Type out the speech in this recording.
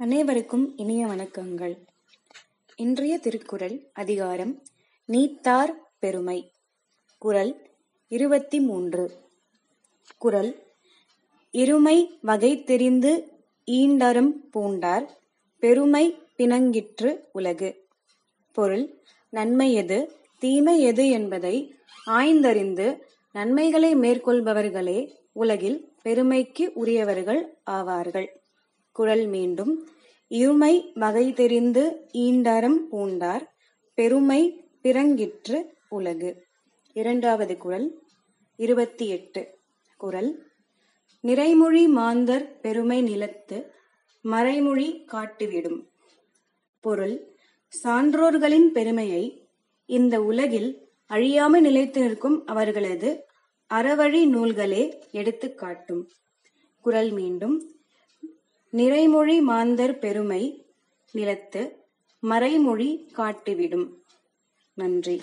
அனைவருக்கும் இனிய வணக்கங்கள். இன்றைய திருக்குறள் அதிகாரம் நீத்தார் பெருமை குறள் இருபத்தி மூன்று குறள் இருமை வகை தெரிந்து ஈண்டரும் பூண்டார் பெருமை பிணங்கிற்று உலகு பொருள் நன்மை எது தீமை எது என்பதை ஆய்ந்தறிந்து நன்மைகளை மேற்கொள்பவர்களே உலகில் பெருமைக்கு உரியவர்கள் ஆவார்கள் குரல் மீண்டும் இருமை வகை தெரிந்து ஈண்டரம் பூண்டார் பெருமை பிறங்கிற்று உலகு இரண்டாவது குரல் இருபத்தி எட்டு. குரல் நிறைமொழி மாந்தர் பெருமை நிலத்து மறைமொழி காட்டிவிடும் பொருள் சான்றோர்களின் பெருமையை இந்த உலகில் அழியாமல் நிலைத்து நிற்கும் அவர்களது அறவழி நூல்களே எடுத்துக்காட்டும் காட்டும். மீண்டும் நிறைமொழி மாந்தர் பெருமை நிலத்து மறைமொழி காட்டிவிடும். நன்றி.